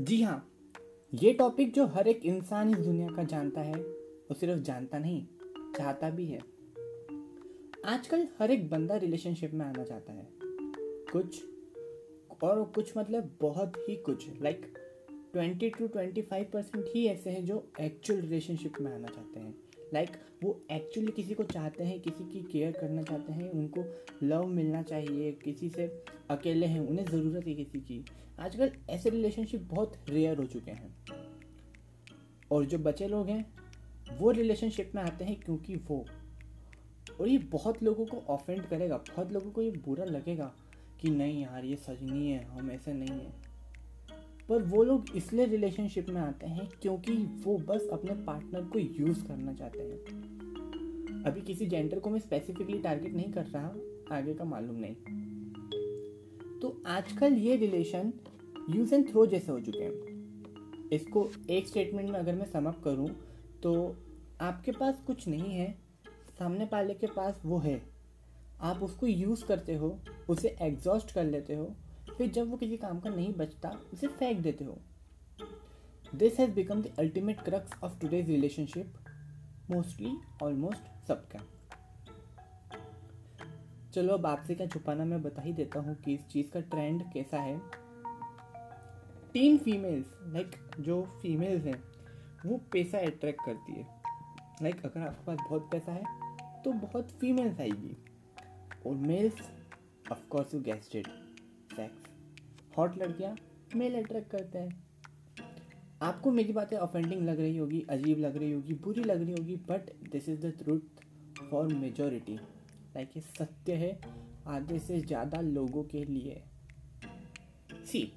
जी हाँ ये टॉपिक जो हर एक इंसान इस दुनिया का जानता है वो सिर्फ़ जानता नहीं चाहता भी है। आजकल हर एक बंदा रिलेशनशिप में आना चाहता है। कुछ और कुछ मतलब बहुत ही कुछ like twenty two twenty five percent ही ऐसे हैं जो एक्चुअल रिलेशनशिप में आना चाहते हैं। लाइक like, वो एक्चुअली किसी को चाहते हैं किसी की केयर करना चाहते हैं उनको लव मिलना चाहिए किसी से अकेले हैं उन्हें ज़रूरत है किसी की। आजकल ऐसे रिलेशनशिप बहुत रेयर हो चुके हैं। और जो बचे लोग हैं, वो रिलेशनशिप में आते हैं क्योंकि वो। और ये बहुत लोगों को ऑफेंड करेगा, बहुत लोगों को ये बुरा लगेगा कि नहीं यार, ये सच नहीं है, हम ऐसे नहीं हैं। पर वो लोग इसलिए रिलेशनशिप में आते हैं क्योंकि वो बस अपने पार्टनर को यूज़ करना चाहते हैं। अभी किसी जेंडर को मैं स्पेसिफिकली टारगेट नहीं कर रहा, आगे का मालूम नहीं। तो आजकल ये रिलेशन यूज़ एंड थ्रो जैसे हो चुके हैं। इसको एक स्टेटमेंट में अगर मैं समअप करूँ तो आपके पास कुछ नहीं है, सामने वाले के पास वो है। आप उसको यूज़ करते हो, उसे एग्जॉस्ट कर लेते हो, फिर जब वो किसी काम का नहीं बचता, उसे फेंक देते हो। This has become the ultimate crux of today's relationship mostly almost सबका। चलो अब आपसे क्या छुपाना मैं बता ही देता हूँ कि इस चीज़ का ट्रेंड कैसा है। टीन फीमेल्स लाइक जो फीमेल्स हैं, वो पैसा अट्रैक्ट करती है। लाइक अगर आपके पास बहुत पैसा है तो बहुत फीमेल्स आएगी। और males of course you guessed sex hot लड़कियाँ मेल अट्रैक्ट करते हैं। आपको मेरी बातें ऑफेंडिंग लग रही होगी, अजीब लग रही होगी, बुरी लग रही होगी but this is the truth for majority like ये सत्य है आधे से ज़्यादा लोगों के लिए। सी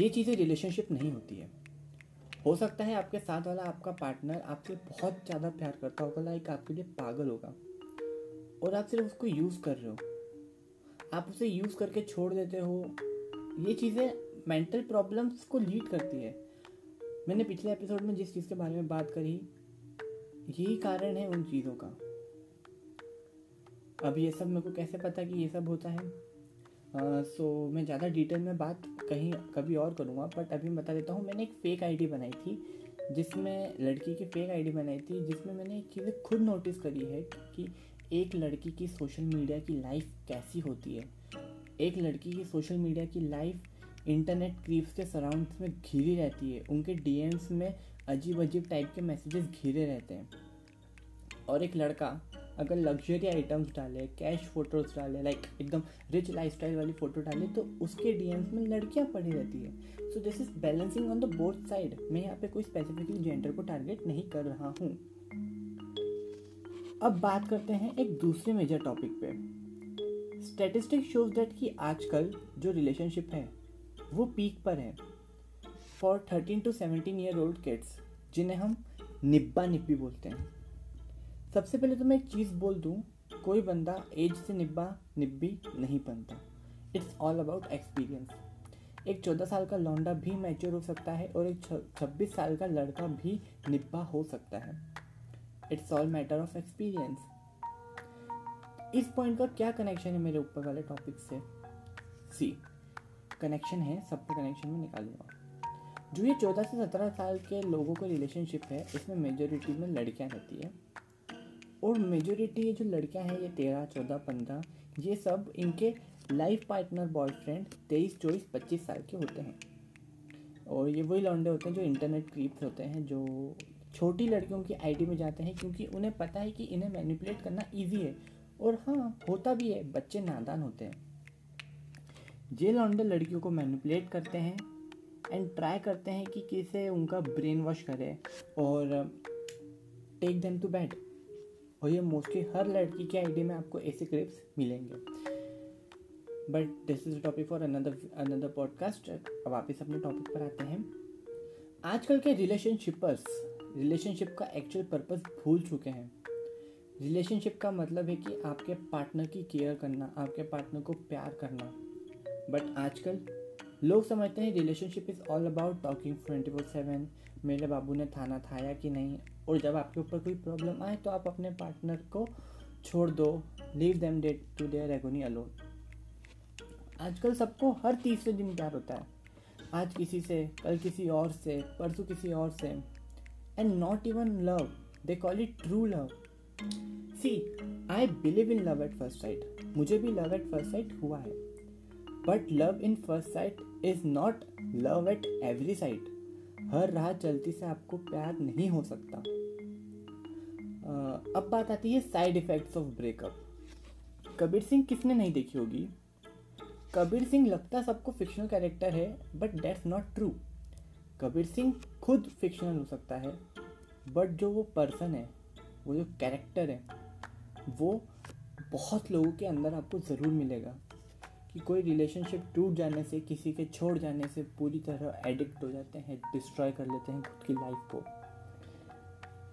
ये चीज़ें रिलेशनशिप नहीं होती है। हो सकता है आपके साथ वाला, आपका पार्टनर आपसे बहुत ज़्यादा प्यार करता होगा लाइक आपके लिए पागल होगा। और आप सिर्फ़ उसको यूज़ कर रहे हो। आप उसे यूज़ करके छोड़ देते हो। ये चीज़ें मेंटल प्रॉब्लम्स को लीड करती है। मैंने पिछले एपिसोड में जिस चीज़ के बारे में बात करी, यही कारण है उन चीज़ों का। अब ये सब मेरे को कैसे पता कि ये सब होता है? सो uh, so, मैं ज़्यादा डिटेल में बात कहीं कभी और करूँगा बट अभी मैं बता देता हूँ मैंने एक फ़ेक आईडी बनाई थी जिसमें लड़की की फ़ेक आईडी बनाई थी जिसमें मैंने एक चीज़ें खुद नोटिस करी है कि एक लड़की की सोशल मीडिया की लाइफ कैसी होती है। एक लड़की की सोशल मीडिया की लाइफ इंटरनेट क्रीप्स के सराउंड्स में घिरी रहती है उनके डीएम्स में अजीब अजीब टाइप के मैसेजेस घिरे रहते हैं। और एक लड़का अगर लग्जरी आइटम्स डाले कैश फ़ोटोज़ डाले लाइक एकदम रिच लाइफस्टाइल वाली फ़ोटो डाले तो उसके डीएम्स में लड़कियाँ पड़ी रहती है। So this is balancing on the both side मैं यहाँ पे कोई स्पेसिफिकली जेंडर को टारगेट नहीं कर रहा हूँ। अब बात करते हैं एक दूसरे मेजर टॉपिक पे। स्टेटिस्टिक शोज़ दैट कि आजकल जो रिलेशनशिप है, वो पीक पर है। For thirteen to seventeen year old kids जिन्हें हम निब्बा निब्बी बोलते हैं। सबसे पहले तो मैं एक चीज़ बोल दूँ, कोई बंदा एज से निब्बा, निब्बी नहीं बनता। इट्स ऑल अबाउट एक्सपीरियंस एक चौदह साल का लौंडा भी मैच्योर हो सकता है और एक छब्बीस साल का लड़का भी निब्बा हो सकता है। It's all matter of experience इस पॉइंट का क्या कनेक्शन है मेरे ऊपर वाले टॉपिक से? सी कनेक्शन है सबका कनेक्शन में निकालूँगा जो ये चौदह से सत्रह साल के लोगों का रिलेशनशिप है, इसमें मेजोरिटी में लड़कियाँ रहती है। और मेजोरिटी ये जो लड़कियाँ हैं, ये तेरह, चौदह, पंद्रह, ये सब इनके लाइफ पार्टनर बॉयफ्रेंड तेईस, चौबीस, पच्चीस साल के होते हैं। और ये वही लौंडे होते हैं जो इंटरनेट क्रीप्स होते हैं, जो छोटी लड़कियों की आईडी में जाते हैं, क्योंकि उन्हें पता है कि इन्हें मैनिपुलेट करना ईजी है। और हाँ होता भी है, बच्चे नादान होते हैं। ये लॉन्डर लड़कियों को मैनिपुलेट करते हैं एंड ट्राई करते हैं कि कैसे उनका ब्रेन वॉश करे और टेक देम टू बैड और ये मोस्टली हर लड़की की आईडी में आपको ऐसे क्लिप्स मिलेंगे। But this is topic for another another podcast अब वापस अपने टॉपिक पर आते हैं। आजकल के रिलेशनशिपर्स रिलेशनशिप का एक्चुअल पर्पस भूल चुके हैं। रिलेशनशिप का मतलब है कि आपके पार्टनर की केयर करना, आपके पार्टनर को प्यार करना। बट आजकल लोग समझते हैं relationship is all about talking twenty four seven मेरे बाबू ने थाना थाया कि नहीं और जब आपके ऊपर कोई प्रॉब्लम आए तो आप अपने पार्टनर को छोड़ दो। Leave them dead to their agony alone आजकल सबको हर तीसरे दिन प्यार होता है। आज किसी से, कल किसी और से, परसों किसी और से। And not even love they call it true love see I believe in love at first sight मुझे भी लव एट फ़र्स्ट साइट हुआ है। But love in first sight is not love at every sight हर राह चलती से आपको प्यार नहीं हो सकता। अब बात आती है side effects of breakup Kabir Singh किसने नहीं देखी होगी? कबीर सिंह लगता सबको फिक्शनल कैरेक्टर है but that's not true Kabir Singh खुद फिक्शनल हो सकता है बट जो वो पर्सन है, वो जो कैरेक्टर है, वो बहुत लोगों के अंदर आपको ज़रूर मिलेगा। कि कोई रिलेशनशिप टूट जाने से, किसी के छोड़ जाने से पूरी तरह एडिक्ट हो जाते हैं डिस्ट्रॉय कर लेते हैं खुद की लाइफ को।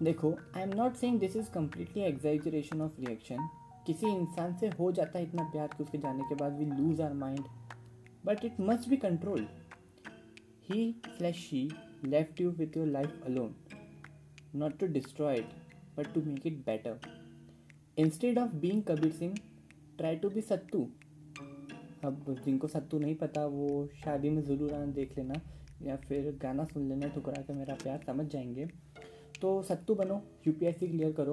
देखो I am not saying this is completely exaggeration of reaction किसी इंसान से हो जाता है इतना प्यार कि उसके जाने के बाद we lose our mind but it must be control he slash she left you with your life alone not to destroy it but to make it better instead of being Kabir Singh try to be Sattu अब जिनको सत्तू नहीं पता, वो शादी में ज़रूर आना देख लेना या फिर गाना सुन लेना ठुकरा के मेरा प्यार समझ जाएँगे। तो सत्तू बनो यूपीएससी क्लियर करो।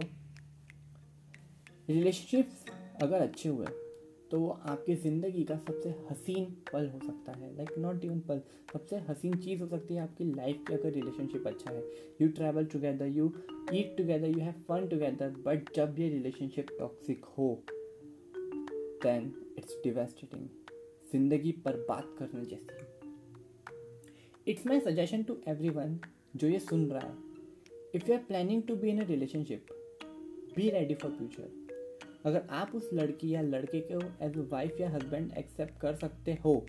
रिलेशनशिप्स अगर अच्छे हुए तो वो आपकी ज़िंदगी का सबसे हसीन पल हो सकता है। लाइक नॉट इवन पल, सबसे हसीन चीज़ हो सकती है आपकी लाइफ की अगर रिलेशनशिप अच्छा है। You travel together you eat together you have fun together but जब ये रिलेशनशिप टॉक्सिक हो देन इट्स डिवेस्टेटिंग ज़िंदगी पर बात करने जैसी it's my suggestion to everyone जो ये सुन रहा है if you are planning to be in a relationship be ready for future अगर आप उस लड़की या लड़के को एज अ वाइफ या हस्बैंड एक्सेप्ट कर सकते हो,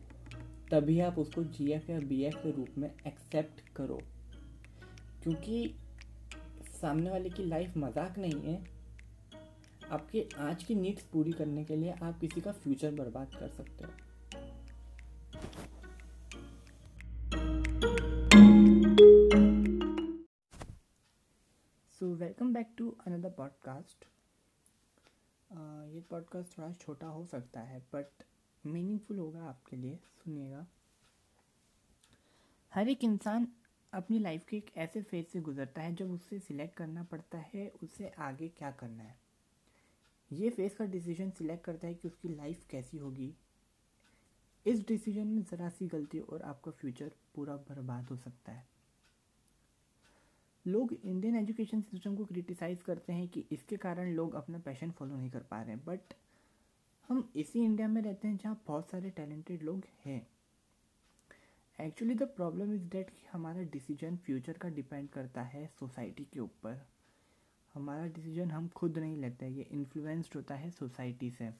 तभी आप उसको जी एफ़ या बी एफ़ के रूप में एक्सेप्ट करो। क्योंकि सामने वाले की लाइफ मज़ाक नहीं है। आपके आज की नीड्स पूरी करने के लिए आप किसी का फ्यूचर बर्बाद कर सकते हो। So welcome back to another podcast ये पॉडकास्ट थोड़ा छोटा हो सकता है बट मीनिंगफुल होगा आपके लिए, सुनिएगा। हर एक इंसान अपनी लाइफ के एक ऐसे फ़ेज़ से गुजरता है, जब उससे सिलेक्ट करना पड़ता है, उसे आगे क्या करना है। ये फ़ेज़ का डिसीज़न सिलेक्ट करता है कि उसकी लाइफ कैसी होगी। इस डिसीज़न में ज़रा सी गलती और आपका फ्यूचर पूरा बर्बाद हो सकता है। लोग इंडियन एजुकेशन सिस्टम को क्रिटिसाइज़ करते हैं कि इसके कारण लोग अपना पैशन फॉलो नहीं कर पा रहे हैं। बट हम इसी इंडिया में रहते हैं जहाँ बहुत सारे टैलेंटेड लोग हैं। Actually the problem is that कि हमारा डिसीज़न फ्यूचर का डिपेंड करता है सोसाइटी के ऊपर। हमारा डिसीज़न हम खुद नहीं लेते ये इन्फ्लुएंस्ड होता है सोसाइटी से।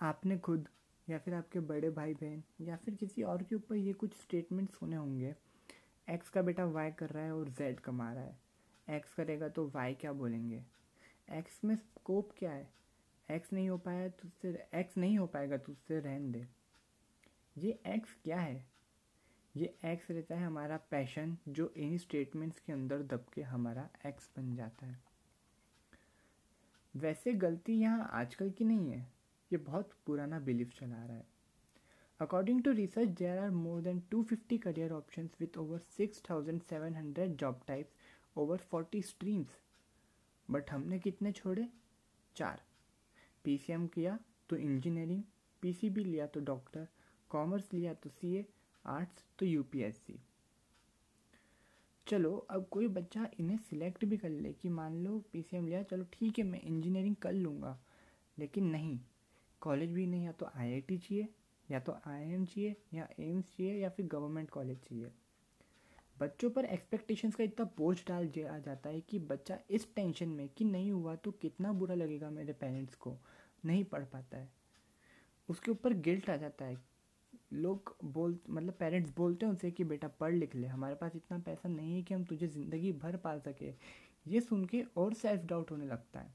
आपने खुद या फिर आपके बड़े भाई बहन या फिर किसी और के ऊपर ये कुछ स्टेटमेंट सुने होंगे। एक्स का बेटा वाई कर रहा है और जेड कमा रहा है। एक्स करेगा तो वाई क्या बोलेंगे? एक्स में स्कोप क्या है? एक्स नहीं हो पाया तो उससे एक्स नहीं हो पाएगा तो उससे रहन दे। ये एक्स क्या है? ये एक्स रहता है हमारा पैशन जो इन स्टेटमेंट्स के अंदर दब के हमारा एक्स बन जाता है। वैसे गलती यहाँ आजकल की नहीं है। ये बहुत पुराना बिलीफ चला रहा है। According to research there are more than 250 career options with over 6700 job types over 40 streams but हमने कितने छोड़े? चार। पीसीएम किया तो इंजीनियरिंग पीसीबी लिया तो डॉक्टर कॉमर्स लिया तो सीए आर्ट्स तो यूपीएससी चलो, अब कोई बच्चा इन्हें सिलेक्ट भी कर ले कि मान लो पीसीएम लिया, चलो ठीक है, मैं इंजीनियरिंग कर लूँगा। लेकिन नहीं कॉलेज भी नहीं या तो आईआईटी चाहिए। या तो आईआईएम चाहिए या एम्स चाहिए या फिर गवर्नमेंट कॉलेज चाहिए। बच्चों पर एक्सपेक्टेशंस का इतना बोझ डाल दिया जाता है कि बच्चा इस टेंशन में कि नहीं हुआ तो कितना बुरा लगेगा मेरे पेरेंट्स को। नहीं पढ़ पाता है। उसके ऊपर गिल्ट आ जाता है। लोग बोल मतलब पेरेंट्स बोलते हैं उनसे कि बेटा पढ़ लिख ले, हमारे पास इतना पैसा नहीं है कि हम तुझे ज़िंदगी भर पाल सके। ये सुन के और सेल्फ डाउट होने लगता है।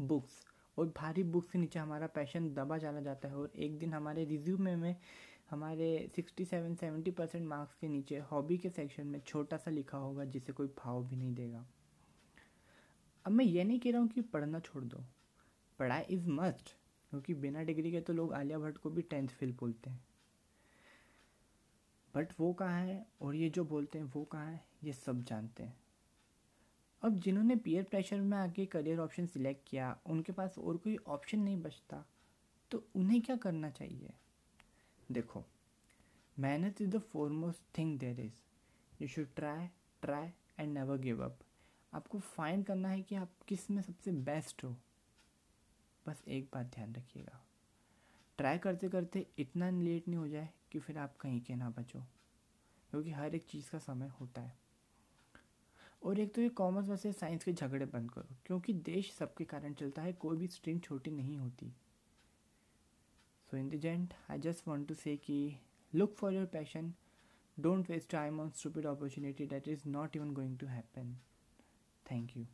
बुक्स और भारी बुक से नीचे हमारा पैशन दबा चला जाता है। और एक दिन हमारे रिज्यूमे में हमारे sixty seven seventy percent marks के नीचे हॉबी के सेक्शन में छोटा सा लिखा होगा, जिसे कोई भाव भी नहीं देगा। अब मैं ये नहीं कह रहा हूँ कि पढ़ना छोड़ दो। पढ़ाई इज़ मस्ट क्योंकि बिना डिग्री के तो लोग आलिया भट्ट को भी टेंथ फेल बोलते हैं। बट वो कहाँ है? और ये जो बोलते हैं, वो कहाँ है? ये सब जानते हैं। अब जिन्होंने पीयर प्रेशर में आके करियर ऑप्शन सिलेक्ट किया, उनके पास और कोई ऑप्शन नहीं बचता तो उन्हें क्या करना चाहिए? देखो, मेहनत is the foremost thing there is you should try try and never give up आपको फाइंड करना है कि आप किसमें सबसे बेस्ट हो। बस एक बात ध्यान रखिएगा। ट्राई करते करते इतना लेट नहीं हो जाए कि फिर आप कहीं के ना बचो, क्योंकि हर एक चीज़ का समय होता है। और एक तो ये कॉमर्स वैसे साइंस के झगड़े बंद करो, क्योंकि देश सबके कारण चलता है, कोई भी स्ट्रीम छोटी नहीं होती। So in the I just want to say कि look for your passion don't waste time on stupid opportunity that is not even going to happen thank you